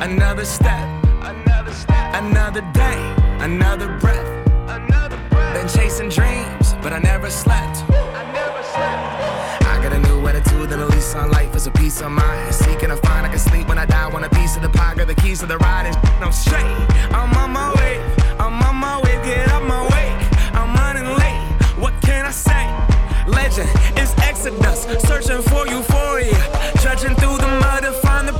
Another step, another step, another day, another breath. Another breath. Been chasing dreams, but I never slept. I never slept. I got a new attitude, the least on life is a piece of mind. Seeking a find, I can sleep when I die. Want a piece of the pie, got the keys to the ride, and I'm straight. I'm on my way, I'm on my way, get up my way. I'm running late, what can I say? Legend is Exodus, searching for euphoria, trudging through the mud to find the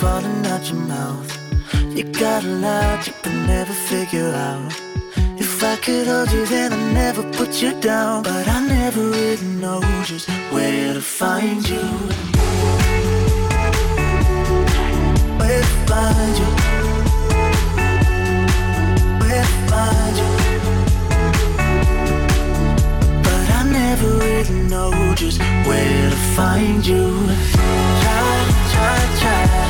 falling out your mouth. You got a lot you can never figure out. If I could hold you, then I'd never put you down. But I never really know just where to find you. Where to find you. Where to find you. But I never really know just where to find you. Try, try, try.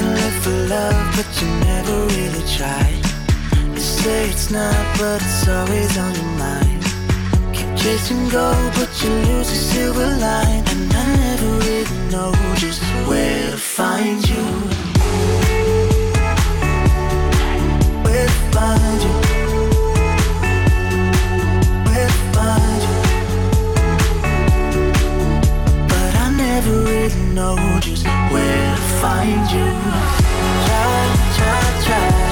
can live for love, but you never really try. You say it's not, but it's always on your mind. Keep chasing gold, but you lose the silver line. And I never really know just where to find you. Where to find you. Where to find you. But I never really know just where find you. Try, try, try.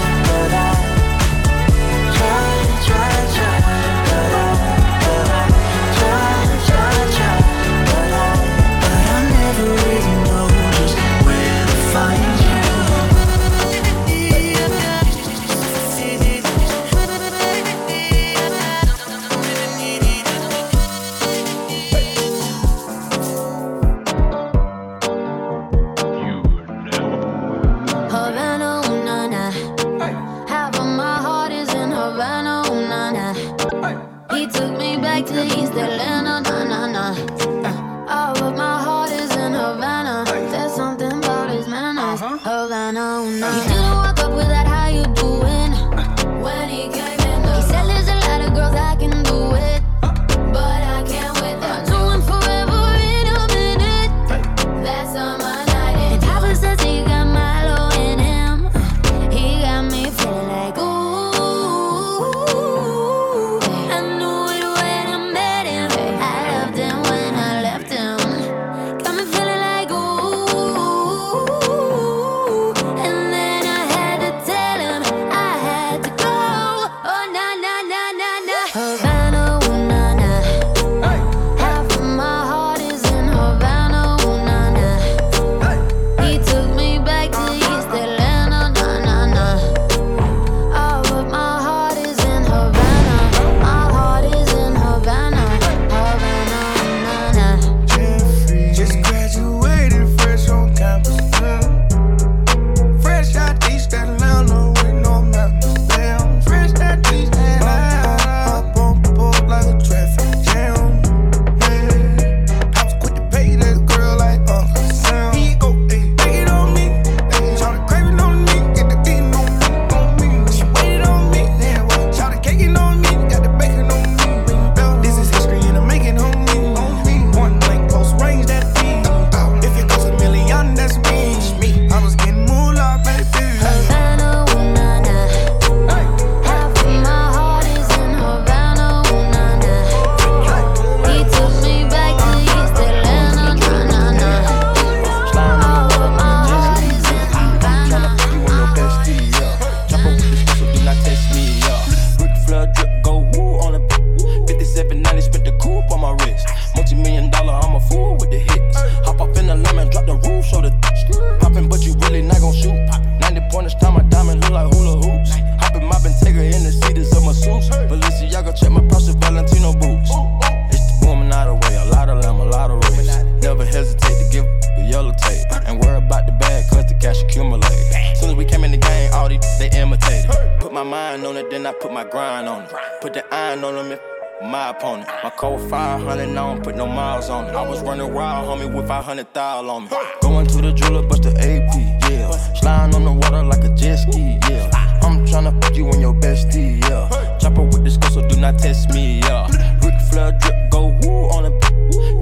With mm. 500 thou on me. Going to the jeweler, bust the AP, yeah. Sliding on the water like a jet ski, yeah. I'm tryna put you and your bestie, yeah. Chopper with this girl, so do not test me, yeah. Ric Flair drip, go woo on a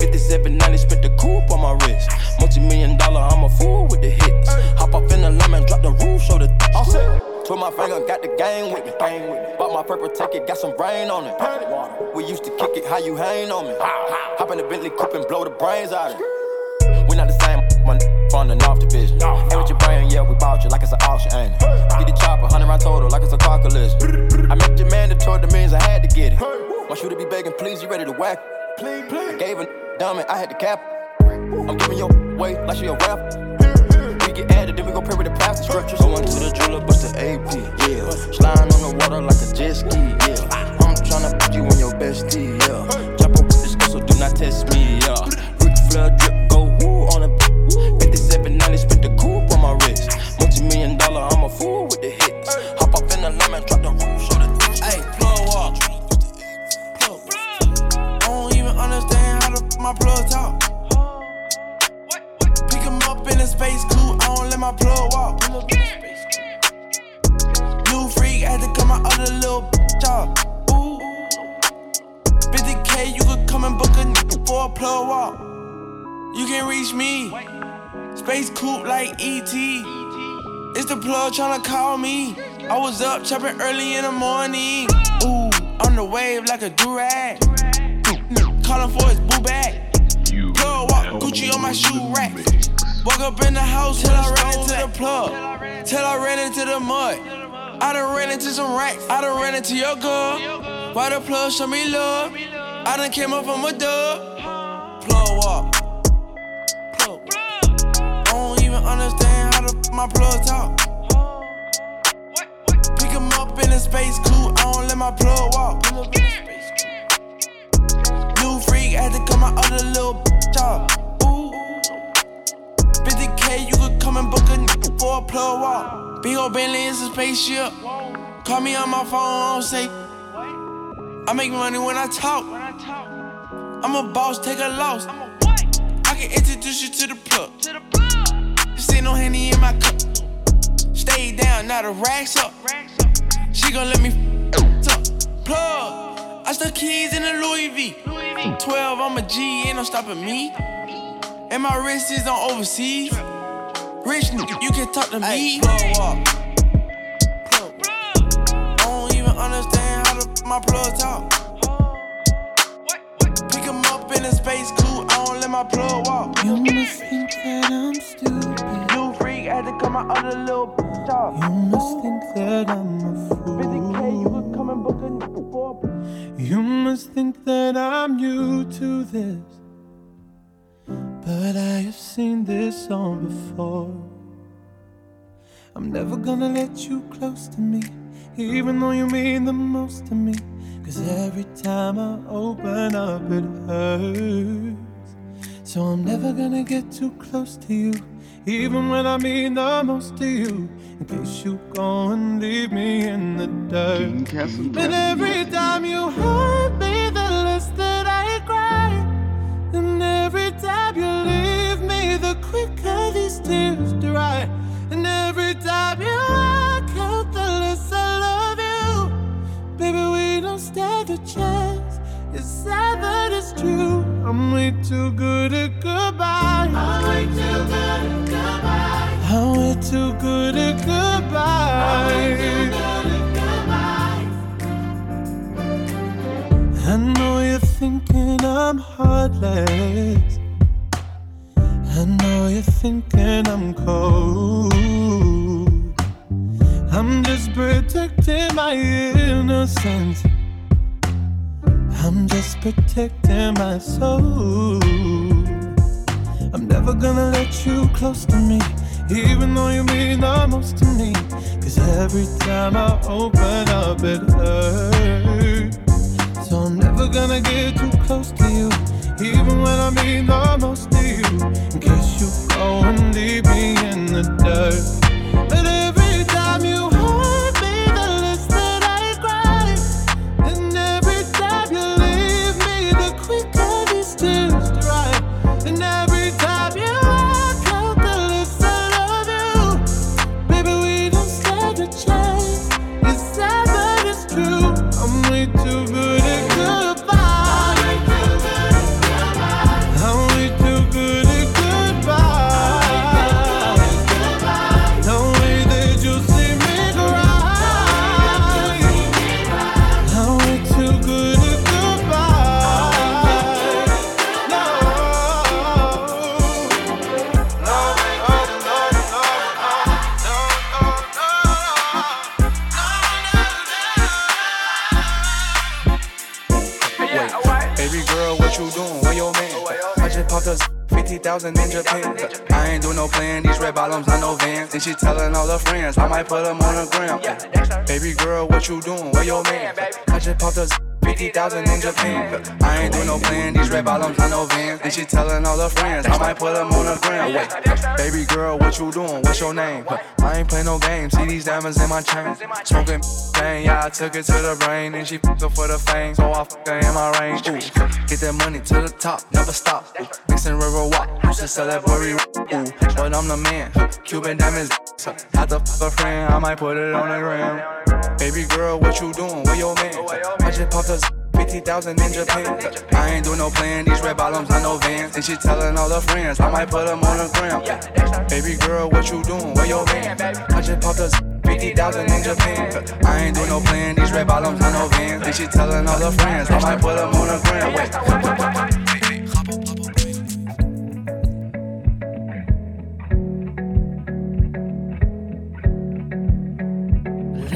5790, spit the coupe on my wrist. Multi million dollar, I'm a fool with the hits. Hop off in the lemon, drop the roof, show the. All set. Put my finger, got the gang with me. Gang with me. Bought my purple ticket, got some rain on it. We used to kick it, how you hang on me. Hop in the Bentley coupe and blow the brains out of it. We not the same, my from the North Division. Ain't with your brain, yeah, we bought you like it's an auction, ain't it? Get the chopper, 100 round total, like it's a car collision. I met your man that told the means I had to get it. My shooter be begging, please, you ready to whack? Please, please. I gave a dummy, I had to cap. I'm giving your way like she a rap. We get added, then we go pray with the plastic structures. Going to the jeweler, bust the AP, yeah. Sliding on the water like a jet ski, yeah. I'm tryna put you on your bestie, yeah. Jump up with this girl, so do not test me, yeah. Rick Flair drip, a fool with the hits. Hop up in the lemon, drop the roof, show the. Hey, plug walk. I don't even understand how the my plug talk. Pick him up in a space coupe, I don't let my plug walk. New freak had to cut my other little bitch off. Ooh. 50k, you could come and book a nigga for a plug walk. You can reach me. Space coupe like ET. It's the plug tryna call me. I was up chopping early in the morning. Ooh, on the wave like a durag. Calling for his boo bag. Plug walk, Gucci on my shoe rack. Walk up in the house till I ran into the plug. Till I ran into the mud. I done ran into some racks. I done ran into your girl. Why the plug show me love? I done came up from a dub. My plug talk. Pick him up in a space coupe, I don't let my plug walk. New freak had to cut my other little bitch off. Ooh. 50k, you could come and book a nigga for a plug walk. Big ol' Bentley is a spaceship. Call me on my phone, I don't say. I make money when I talk. I'm a boss, take a loss. I can introduce you to the plug. Just ain't no henny in my cup. Stay down, now the racks up. She gon' let me f- up. Plug. I stuck keys in a Louis V. 12, I'm a G, ain't no stopping me. And my wrist is on overseas. Rich, nigga, you can talk to me. Plug up. I don't even understand how the, my plug talk. Pick him up in a space coupe, I don't let my plug walk. You must think that I'm stupid. Had to cut my other little bitch off. You must think that I'm a fool. 50k, you could come and book a nigga for You must think that I'm new to this. But I have seen this song before. I'm never gonna let you close to me, even though you mean the most to me. Cause every time I open up, it hurts. So I'm never gonna get too close to you, even when I mean the most to you. In case you go and leave me in the dirt. And every time you hurt me, the less that I cry. And every time you leave me, the quicker these tears dry. And every time you walk out, the less I love you. Baby, we don't stand a chance. It's sad, but it's true. I'm way too good at goodbye. I'm way too good goodbye. I'm too good at goodbye. I know you're thinking I'm heartless. I know you're thinking I'm cold. I'm just protecting my innocence. I'm just protecting my soul. I'm never gonna let you close to me, even though you mean the most to me. Cause every time I open up, it hurts. So I'm never gonna get too close to you, even when I mean the most to you. In case you go and leave me in the dirt. 50,000 in Japan. I ain't doing no plan, these red bottoms, not no vans. And she telling all her friends, I might put them on the gram. Baby girl, what you doing? Where your man? I just popped us 50,000 in Japan. I ain't doing no plan, these red bottoms, not no vans. And she telling all her friends, I might put them on the gram. Wait, baby girl, what you doing? What's your name? I ain't play no games, see these diamonds in my chain. Smoking bang, yeah, I took it to the brain. And she fucked her for the fame, so I fuck her in my range. Ooh, get that money to the top, never stop. Mixing river walk, used to sell that booty. Ooh, but I'm the man, Cuban diamonds. Had to fuck a friend, I might put it on the gram. Baby girl, what you doing? Where your man? I just popped us 50,000 in Japan. I ain't doing no plan, these red bottoms, not no vans. And she telling all her friends, I might put them on the gram. Baby girl, what you doing? Where your man? I just popped us 50,000 in Japan. I ain't doing no plan, these red bottoms, not no vans. And she telling all her friends, I might put them on the gram.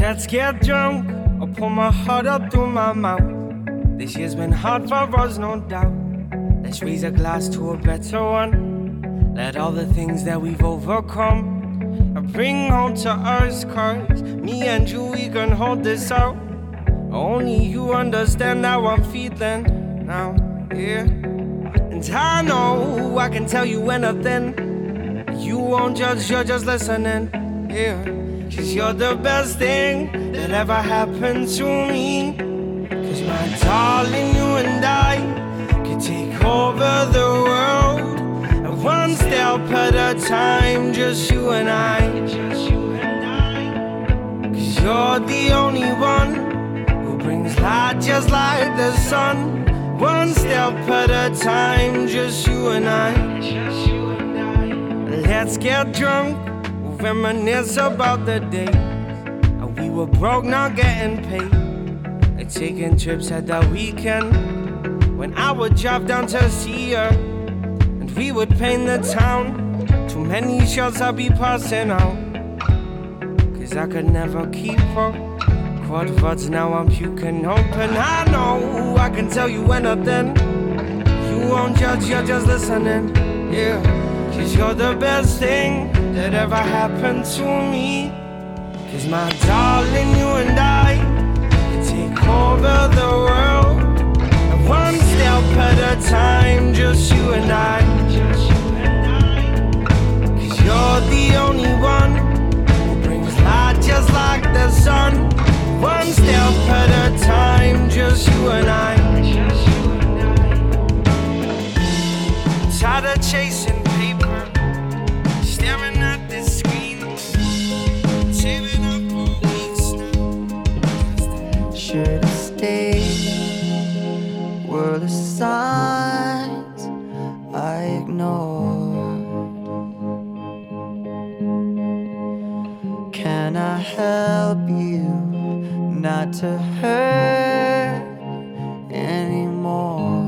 Let's get drunk. I'll pour my heart up through my mouth. This year's been hard for us, no doubt. Let's raise a glass to a better one. Let all the things that we've overcome I bring home to us, cause me and you, we can hold this out. Only you understand how I'm feeling now, yeah. And I know I can tell you anything. You won't judge, you're just listening, yeah. Cause you're the best thing that ever happened to me. Cause my darling, you and I could take over the world. And one step at a time, just you and I. Cause you're the only one who brings light just like the sun. One step at a time, just you and I. Let's get drunk, reminisce about the day. We were broke, not getting paid. Like taking trips at the weekend. When I would drive down to see her, and we would paint the town. Too many shots I'd be passing out. Cause I could never keep up. Quad words, now I'm puking open. I know I can tell you anything. You won't judge, you're just listening. Yeah, cause you're the best thing that ever happened to me. Cause my darling, you and I can take over the world. And one step at a time, just you and I. Cause you're the only one who brings light just like the sun. One step at a time, just you and I. Tired of chasing to hurt anymore?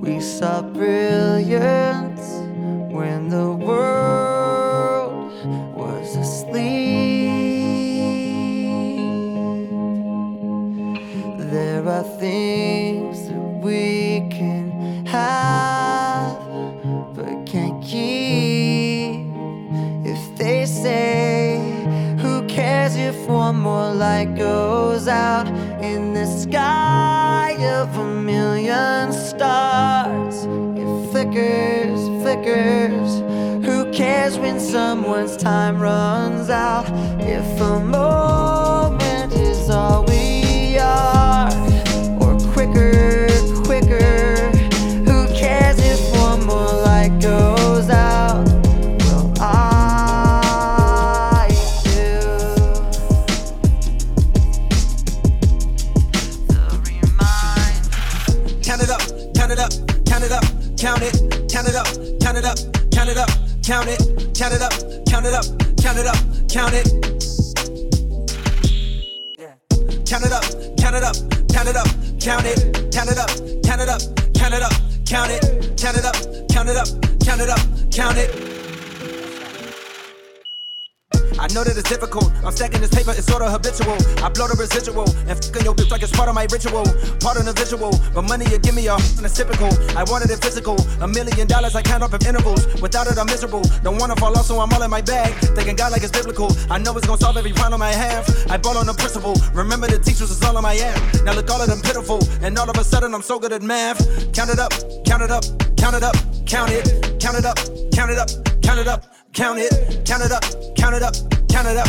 We saw brilliance someone's time runs out? If a residual and fucking your bitch like it's part of my ritual. Part of the visual, but money you give me a and it's typical. I wanted it physical. A million dollars I count up in intervals. Without it, I'm miserable. Don't wanna fall off, so I'm all in my bag. Thinking God like it's biblical. I know it's gonna solve every problem I have. I bought on the principle. Remember the teachers is all on my app. Now look all of them pitiful. And all of a sudden I'm so good at math. Count it up, count it up, count it up, count it, count it up, count it up, count it up, count it, count it up, count it up, count it up,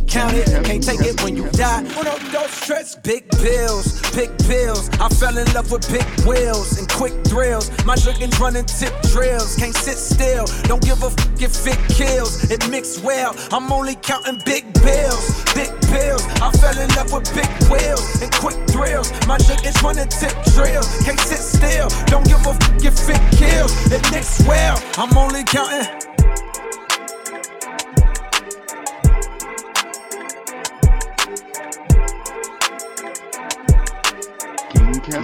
count it. Can't take it when you die. Uno, dos, stress, big bills, big bills. I fell in love with big wheels and quick thrills. My chickens running tip drills, can't sit still. Don't give a f if it kills. It mixed well. I'm only counting big bills, big bills. I fell in love with big wheels and quick thrills. My chickens running tip drills, can't sit still. Don't give a f if it kills. It mixed well. I'm only counting. I've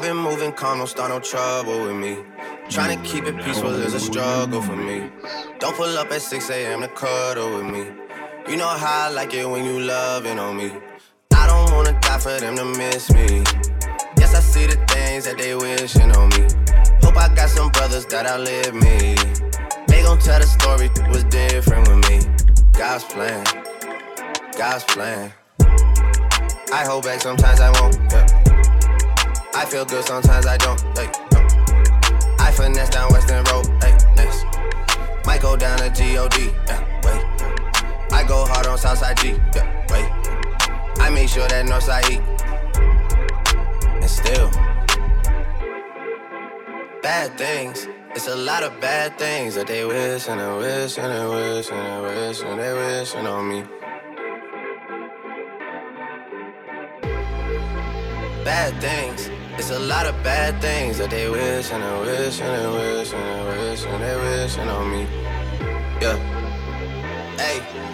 been moving calm, don't start no trouble with me. Trying to keep it peaceful is a struggle for me. Don't pull up at 6 a.m. to cuddle with me. You know how I like it when you loving on me. I don't wanna die for them to miss me. Yes, I see the things that they wishing on me. Hope I got some brothers that outlive me. They gon' tell the story was different with me. God's plan, God's plan. I hold back sometimes I won't. Yeah. I feel good sometimes I don't. Hey, no. I finesse down Western Road. Hey, next. Might go down to God. Yeah. I go hard on Southside G. Yeah, wait. I make sure that Northside eat. And still, bad things. It's a lot of bad things that they wish and they wish and they wish and they wish and they wishing on me. Bad things. It's a lot of bad things that they wish and they wish and they wish and they wish and they wishing on me. Yeah.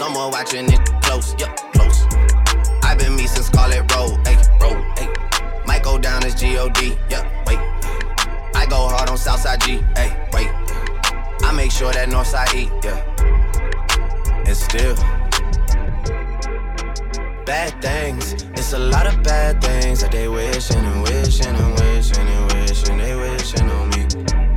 Someone watching it close, yeah, close. I've been me since Scarlet Road, hey, road, hey. Might go down as G-O-D, yeah, wait. I go hard on Southside G, hey, wait. I make sure that Northside E, yeah. And still, bad things. It's a lot of bad things that they wishing and wishing and wishing and wishing they wishing on me.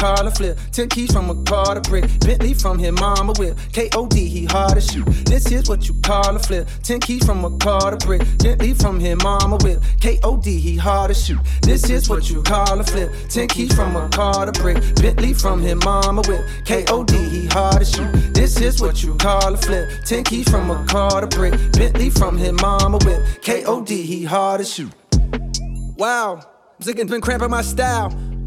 Call a flip. Ten keys from a car to brick. Bentley from his mama whip. K.O.D. he hard to shoot. This is what you call a flip. Ten keys from a car to brick. Bentley from his mama whip. K.O.D. he hard to shoot. This is what you call a flip. Ten keys from a car to brick. Bentley from his mama whip. K.O.D. he hard to shoot. This is what you call a flip. Ten keys from a car to brick. Bentley from his mama whip. K.O.D. he hard to shoot. Wow, Ziggin's been cramping my style.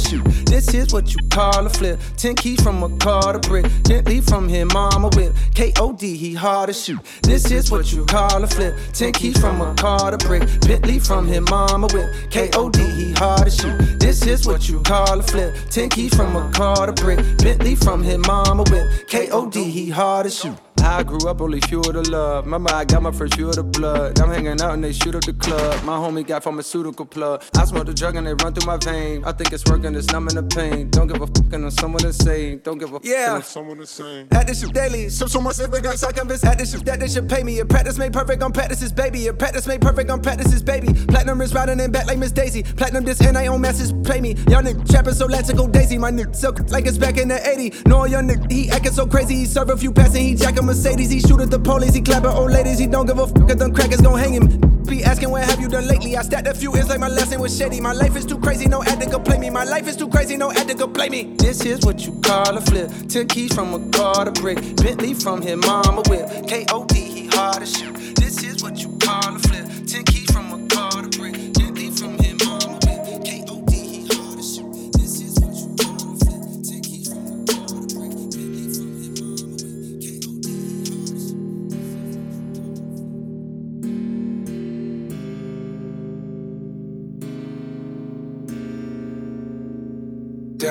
This is what you call a flip. Ten keys from a car to brick. Bentley from his mama whip. K.O.D. he hard to shoot. This is what you call a flip. Ten keys from a car to brick. Bentley from his mama whip. K.O.D. he hard to shoot. This is what you call a flip. Ten keys from a car to brick. Bentley from his mama whip. K.O.D. he hard to shoot. I grew up only fuel to love. Remember, I got my first fuel to blood. I'm hanging out and they shoot up the club. My homie got pharmaceutical plug. I smoke the drug and they run through my vein. I think it's working, it's numbing the pain. Don't give a fuck on someone say. Don't give a fuck Yeah. on Someone the same. at this shit daily. So, so much every guy I convince at this shit that they should pay me. A practice made perfect on practices, baby. A practice made perfect on practices, baby. Platinum is riding in back like Miss Daisy. Platinum this and I own masses play me. Y'all nigga trapping so let's go daisy. My nigga so like it's back in the 80. No, young nigga, he acting so crazy. He serve a few passing, he jacking Mercedes. He shoot at the police, he clapping old ladies. He don't give a fuck if them crackers gon' hang him. Be asking what have you done lately? I stacked a few ends like my name was shady. My life is too crazy, no addict could play me. My life is too crazy, no addict could play me. This is what you call a flip. Ten keys from a car to brick. Bentley from his mama whip. K.O.D. he hard as shit. This is what you call a flip.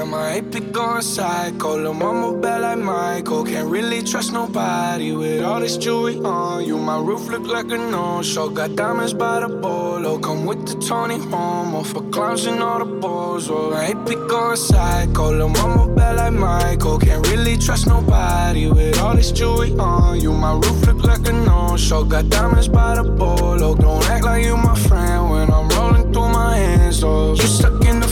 I ain't pick going psycho. Lil' mama bad like Michael. Can't really trust nobody with all this jewelry on you. My roof look like a no-show. Got diamonds by the bolo. Come with the Tony Romo for clowns and all the balls. Oh, ain't pick going psycho. Lil' mama bad like Michael. Can't really trust nobody with all this jewelry on you. My roof look like a no-show. Got diamonds by the bolo. Don't act like you my friend when I'm rolling through my hands. Oh, you stuck in the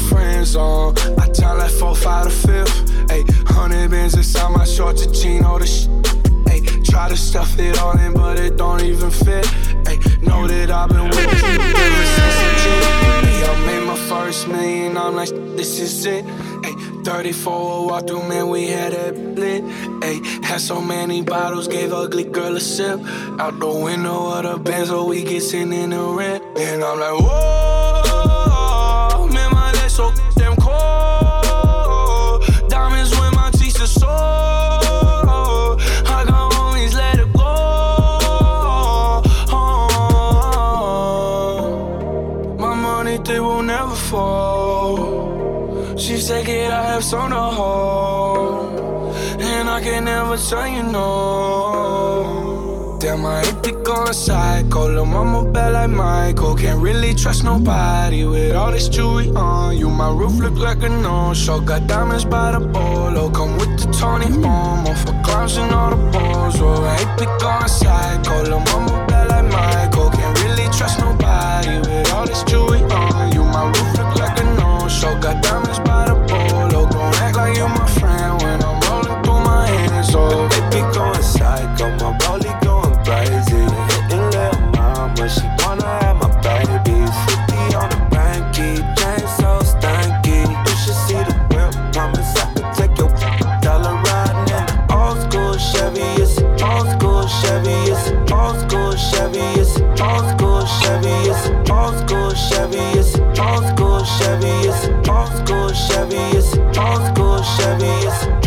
friend zone. I time like four, five to fifth. Ayy, hundred bins inside my shorts, a chino, the sh. Ayy, try to stuff it all in, but it don't even fit. Ayy, know that I've been with you ever since. Ayy, I made my first million, I'm like, this is it. Ayy, 34 walk through, man, we had it lit. Ayy, had so many bottles, gave ugly girl a sip. Out the window of the Benz, so we get in the rent. And I'm like, whoa, Never tell you no. Damn, I hate to go psycho. Lil' mama bad like Michael. Can't really trust nobody with all this jewelry on you. My roof look like a no-show. Got diamonds by the bolo. Come with the Tony Romo for clowns and all the balls. Oh, I hate to go psycho. Lil' mama bad like Michael. Can't really trust nobody with all this jewelry on you. My roof look like a no-show. Got diamonds by the Oh, They be going psycho, my rollie going crazy. Hitting little mama, she wanna have my baby. 50 on the banky, chain so stanky. You should see the whip, promise I could take your dollar riding in the old school Chevy. It's an old school Chevy, it's an old school Chevy, it's an old school Chevy, it's an old school Chevy, it's an old school Chevy, it's an old school Chevy, it's an old school Chevy, it's an old school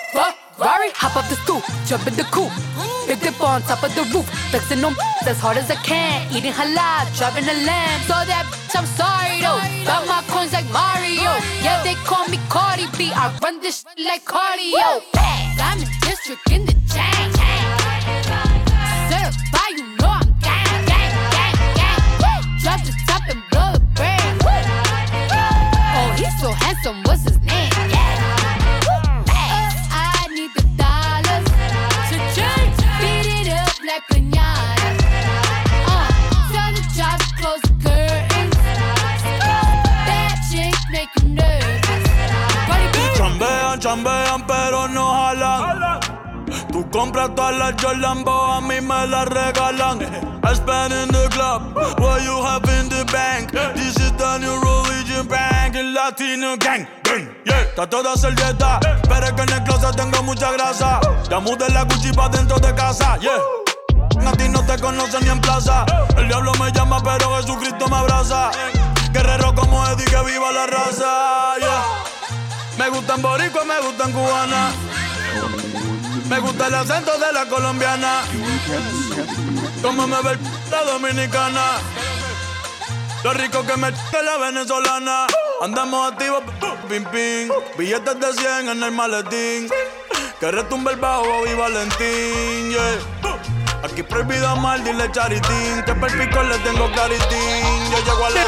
Ferrari, hop up the stoop, jump in the coupe. Big dip on top of the roof, flexing on as hard as I can. Eating halal, driving a lamb. So that bitch, I'm sorry though. Got my coins like Mario. Yeah, they call me Cardi B. I run this shit like cardio. I'm in district in the chain. Certified, you know I'm gang, gang, gang, gang. Drop the top and blow the brand. Oh, he's so handsome. What's his Chambean, pero no jalan. Tú compras todas las Jordan, a mí me las regalan. I spend in the club, what you have in the bank. This is the new religion bank, el latino gang. Yeah, está toda servieta, pero es que en el closet tengo mucha grasa. Ya mudé la Gucci dentro de casa, yeah. A no te conocen ni en plaza. El diablo me llama, pero Jesucristo me abraza. Guerrero como Eddie, que viva la raza, yeah. Me gustan boricua, me gustan cubana. Me gusta el acento de la colombiana. Como me ve la dominicana. Lo rico que me de la venezolana. Andamos activos, pim pim. Billetes de 100 en el maletín. Que retumbe el bajo y Valentín, yeah. Aquí prohibido mal, dile charitín. Que perpico le tengo claritín. Yo llego a la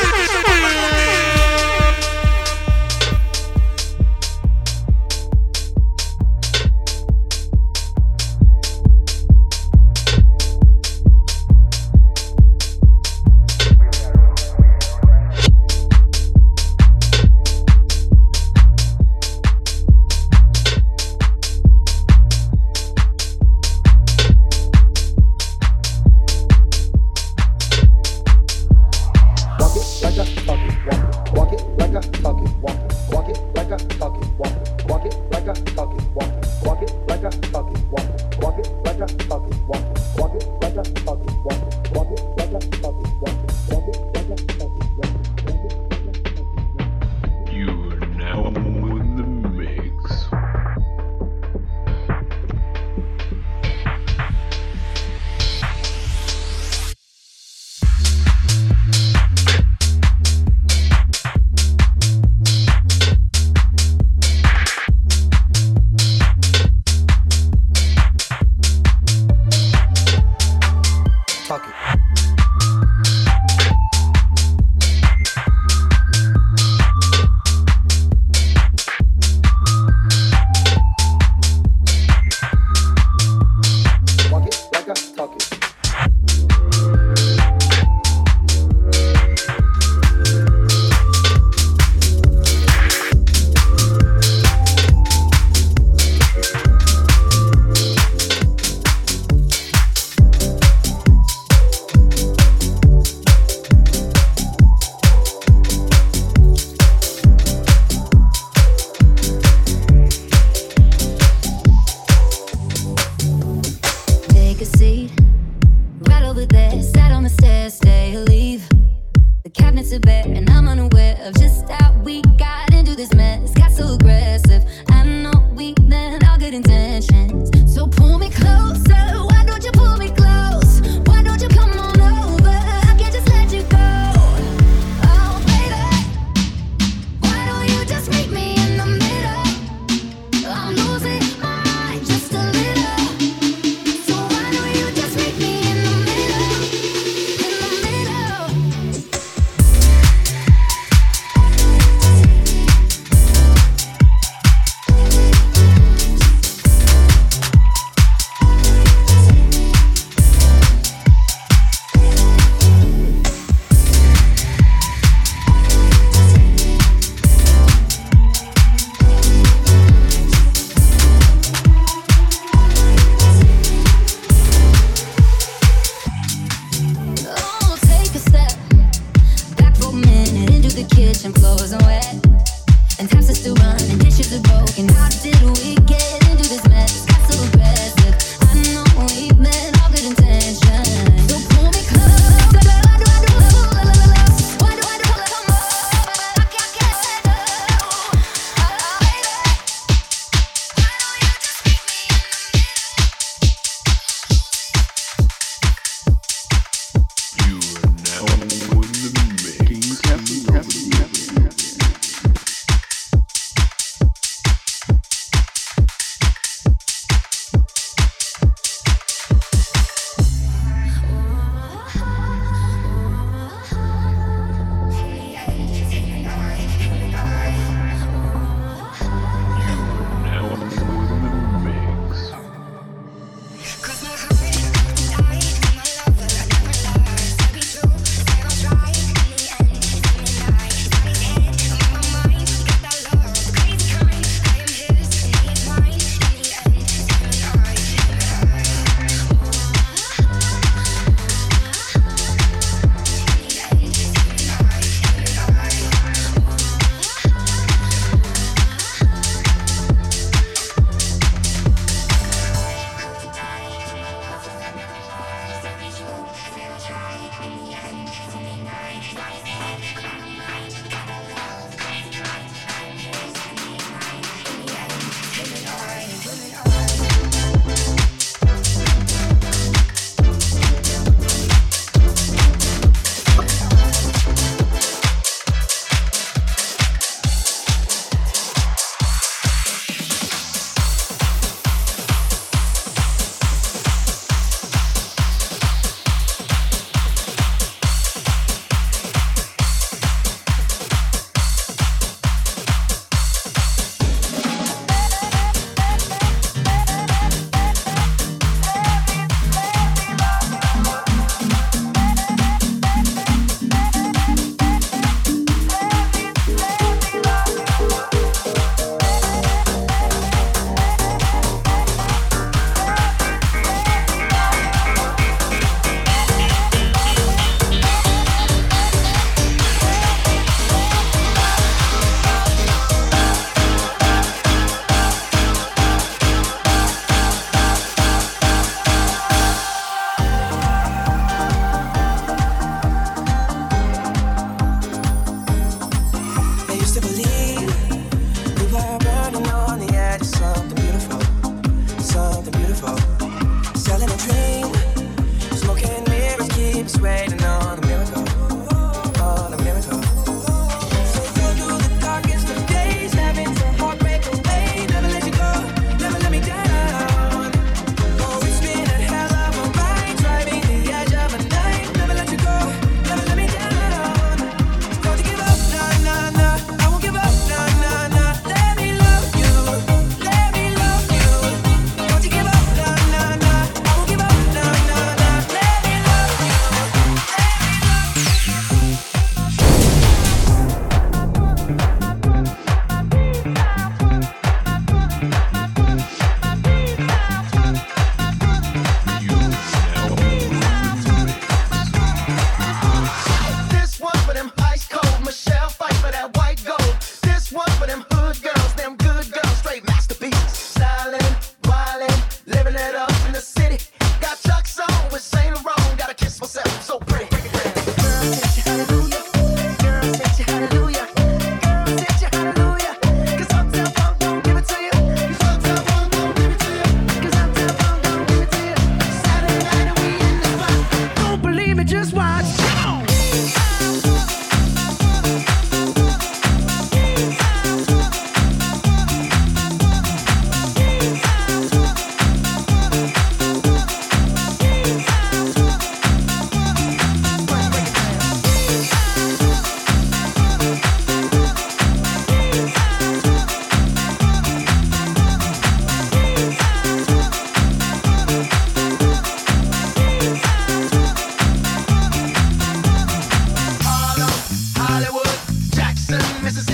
seat.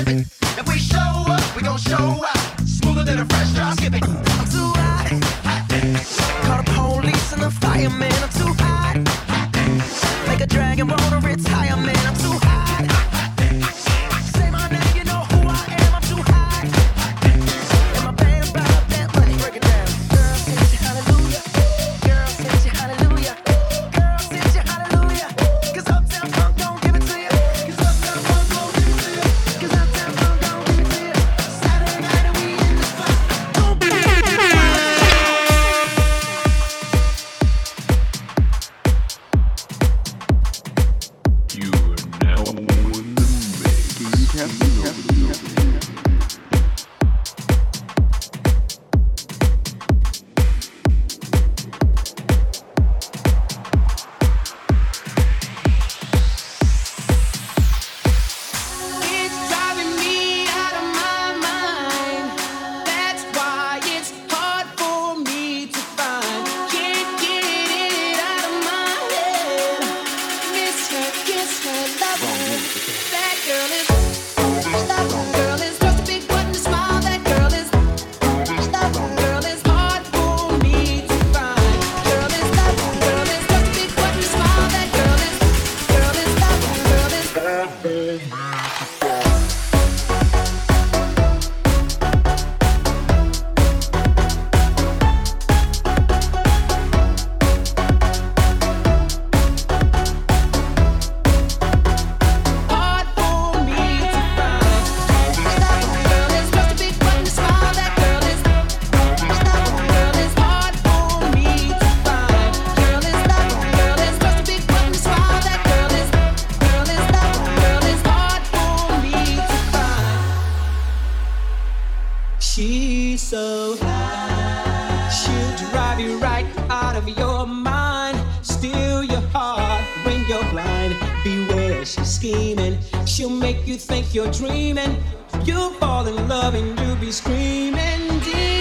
Friday. so high. She'll drive you right out of your mind, steal your heart when you're blind. Beware, she's scheming. She'll make you think you're dreaming. You'll fall in love and you'll be screaming. Dear.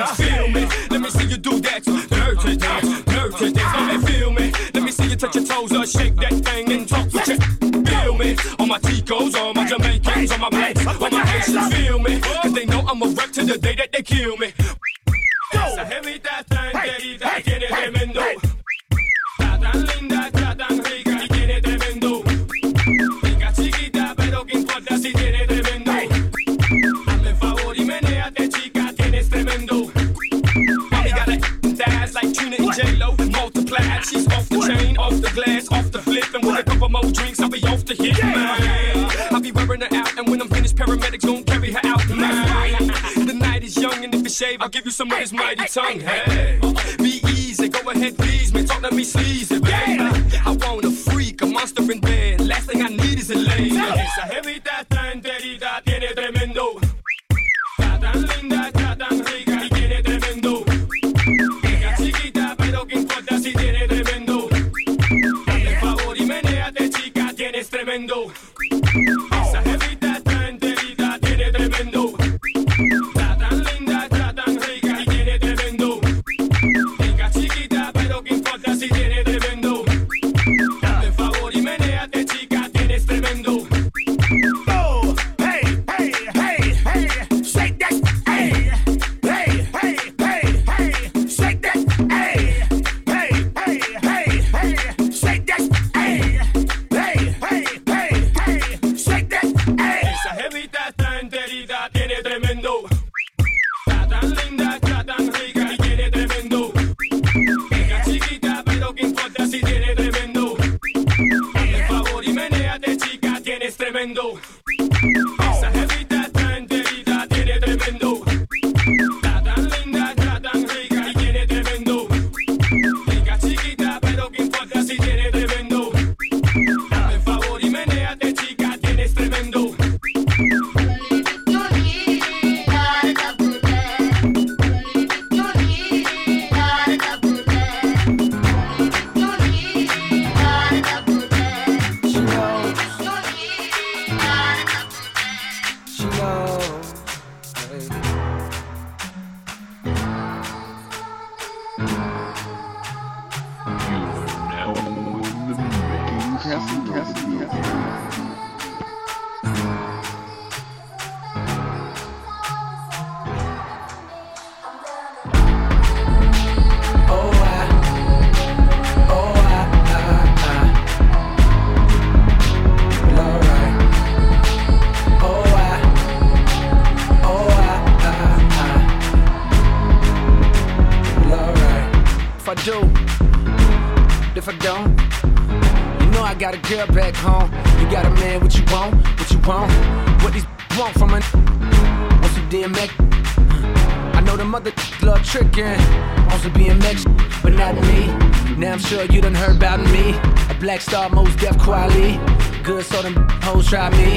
dance, feel me. Let me see you do that. Nerd to dance, nerd to dance. Let me feel me. Let me see you touch your toes up, shake that thing and talk with you. Feel me. All my Ticos, all my Jamaicans, all my blacks, all my Haitians. Feel me. Cause they know I'm a wreck to the day that they kill me. Go. So hit me that thing, daddy, that get it, him and chain, off the glass, off the flip. And with a couple more drinks, I'll be off the hit, man. I'll be wearing her out, and when I'm finished, paramedics gon' carry her out, man. The night is young, and if you shave, I'll give you some of this mighty tongue. Hey, be easy, go ahead, please, man. Talk to me sleazy, baby. I want a freak, a monster in bed. Last thing I need is a lady. It's a heavy window try me.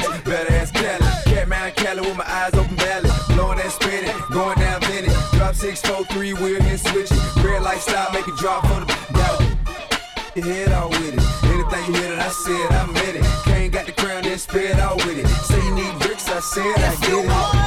Better badass Kelly, Cat Mountain Cali with my eyes open valley. Blowing that spinning, going down Venice. Drop six, four, three, we're here switching. Red light stop, make it drop for the doubt. Your head all with it. Anything you hit it, I said, I meant it. Kane got the crown, then spit out with it. Say you need bricks, I said I get it.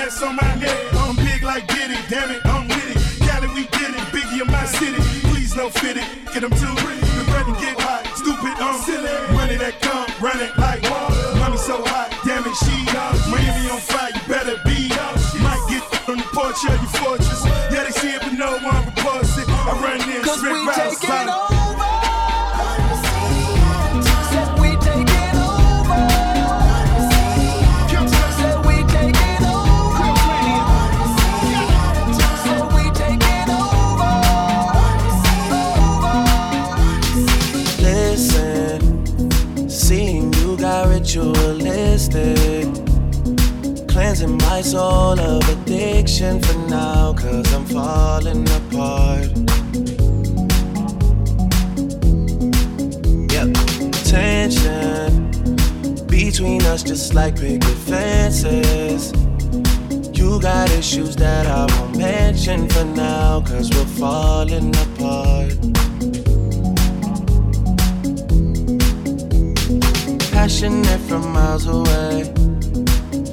that's on my neck. I'm big like Diddy, damn it, I'm with it. Cali, we did it, Biggie in my city. Please don't fit it, get them too rich. The bread get hot, stupid, I'm silly. Money that come, run it like water. Money so hot, damn it, she up. Miami on fire, you better be up. You might get on the porch of your fortress. Yeah, they see it, but no one reports it. I run this, rip out, it all. cleansing my soul of addiction for now, cause I'm falling apart. Yeah, tension between us just like picket fences. You got issues that I won't mention for now, cause we're falling apart. Passionate from miles away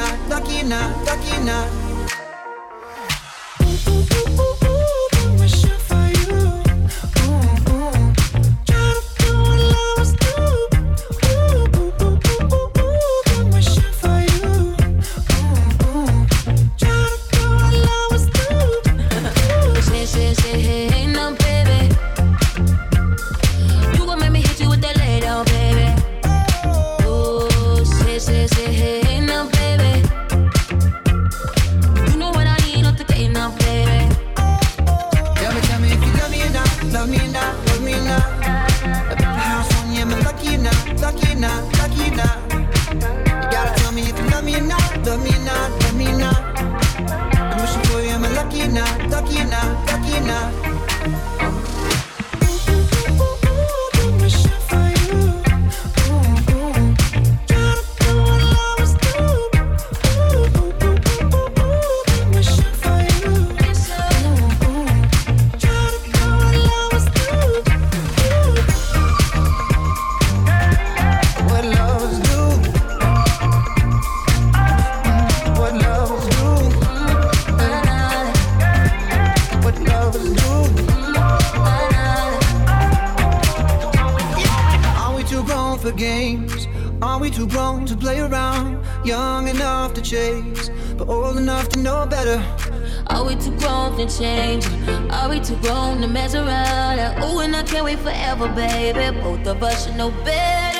Takina, Takina, Takina or not, lucky or. we forever, baby. Both of us should know better.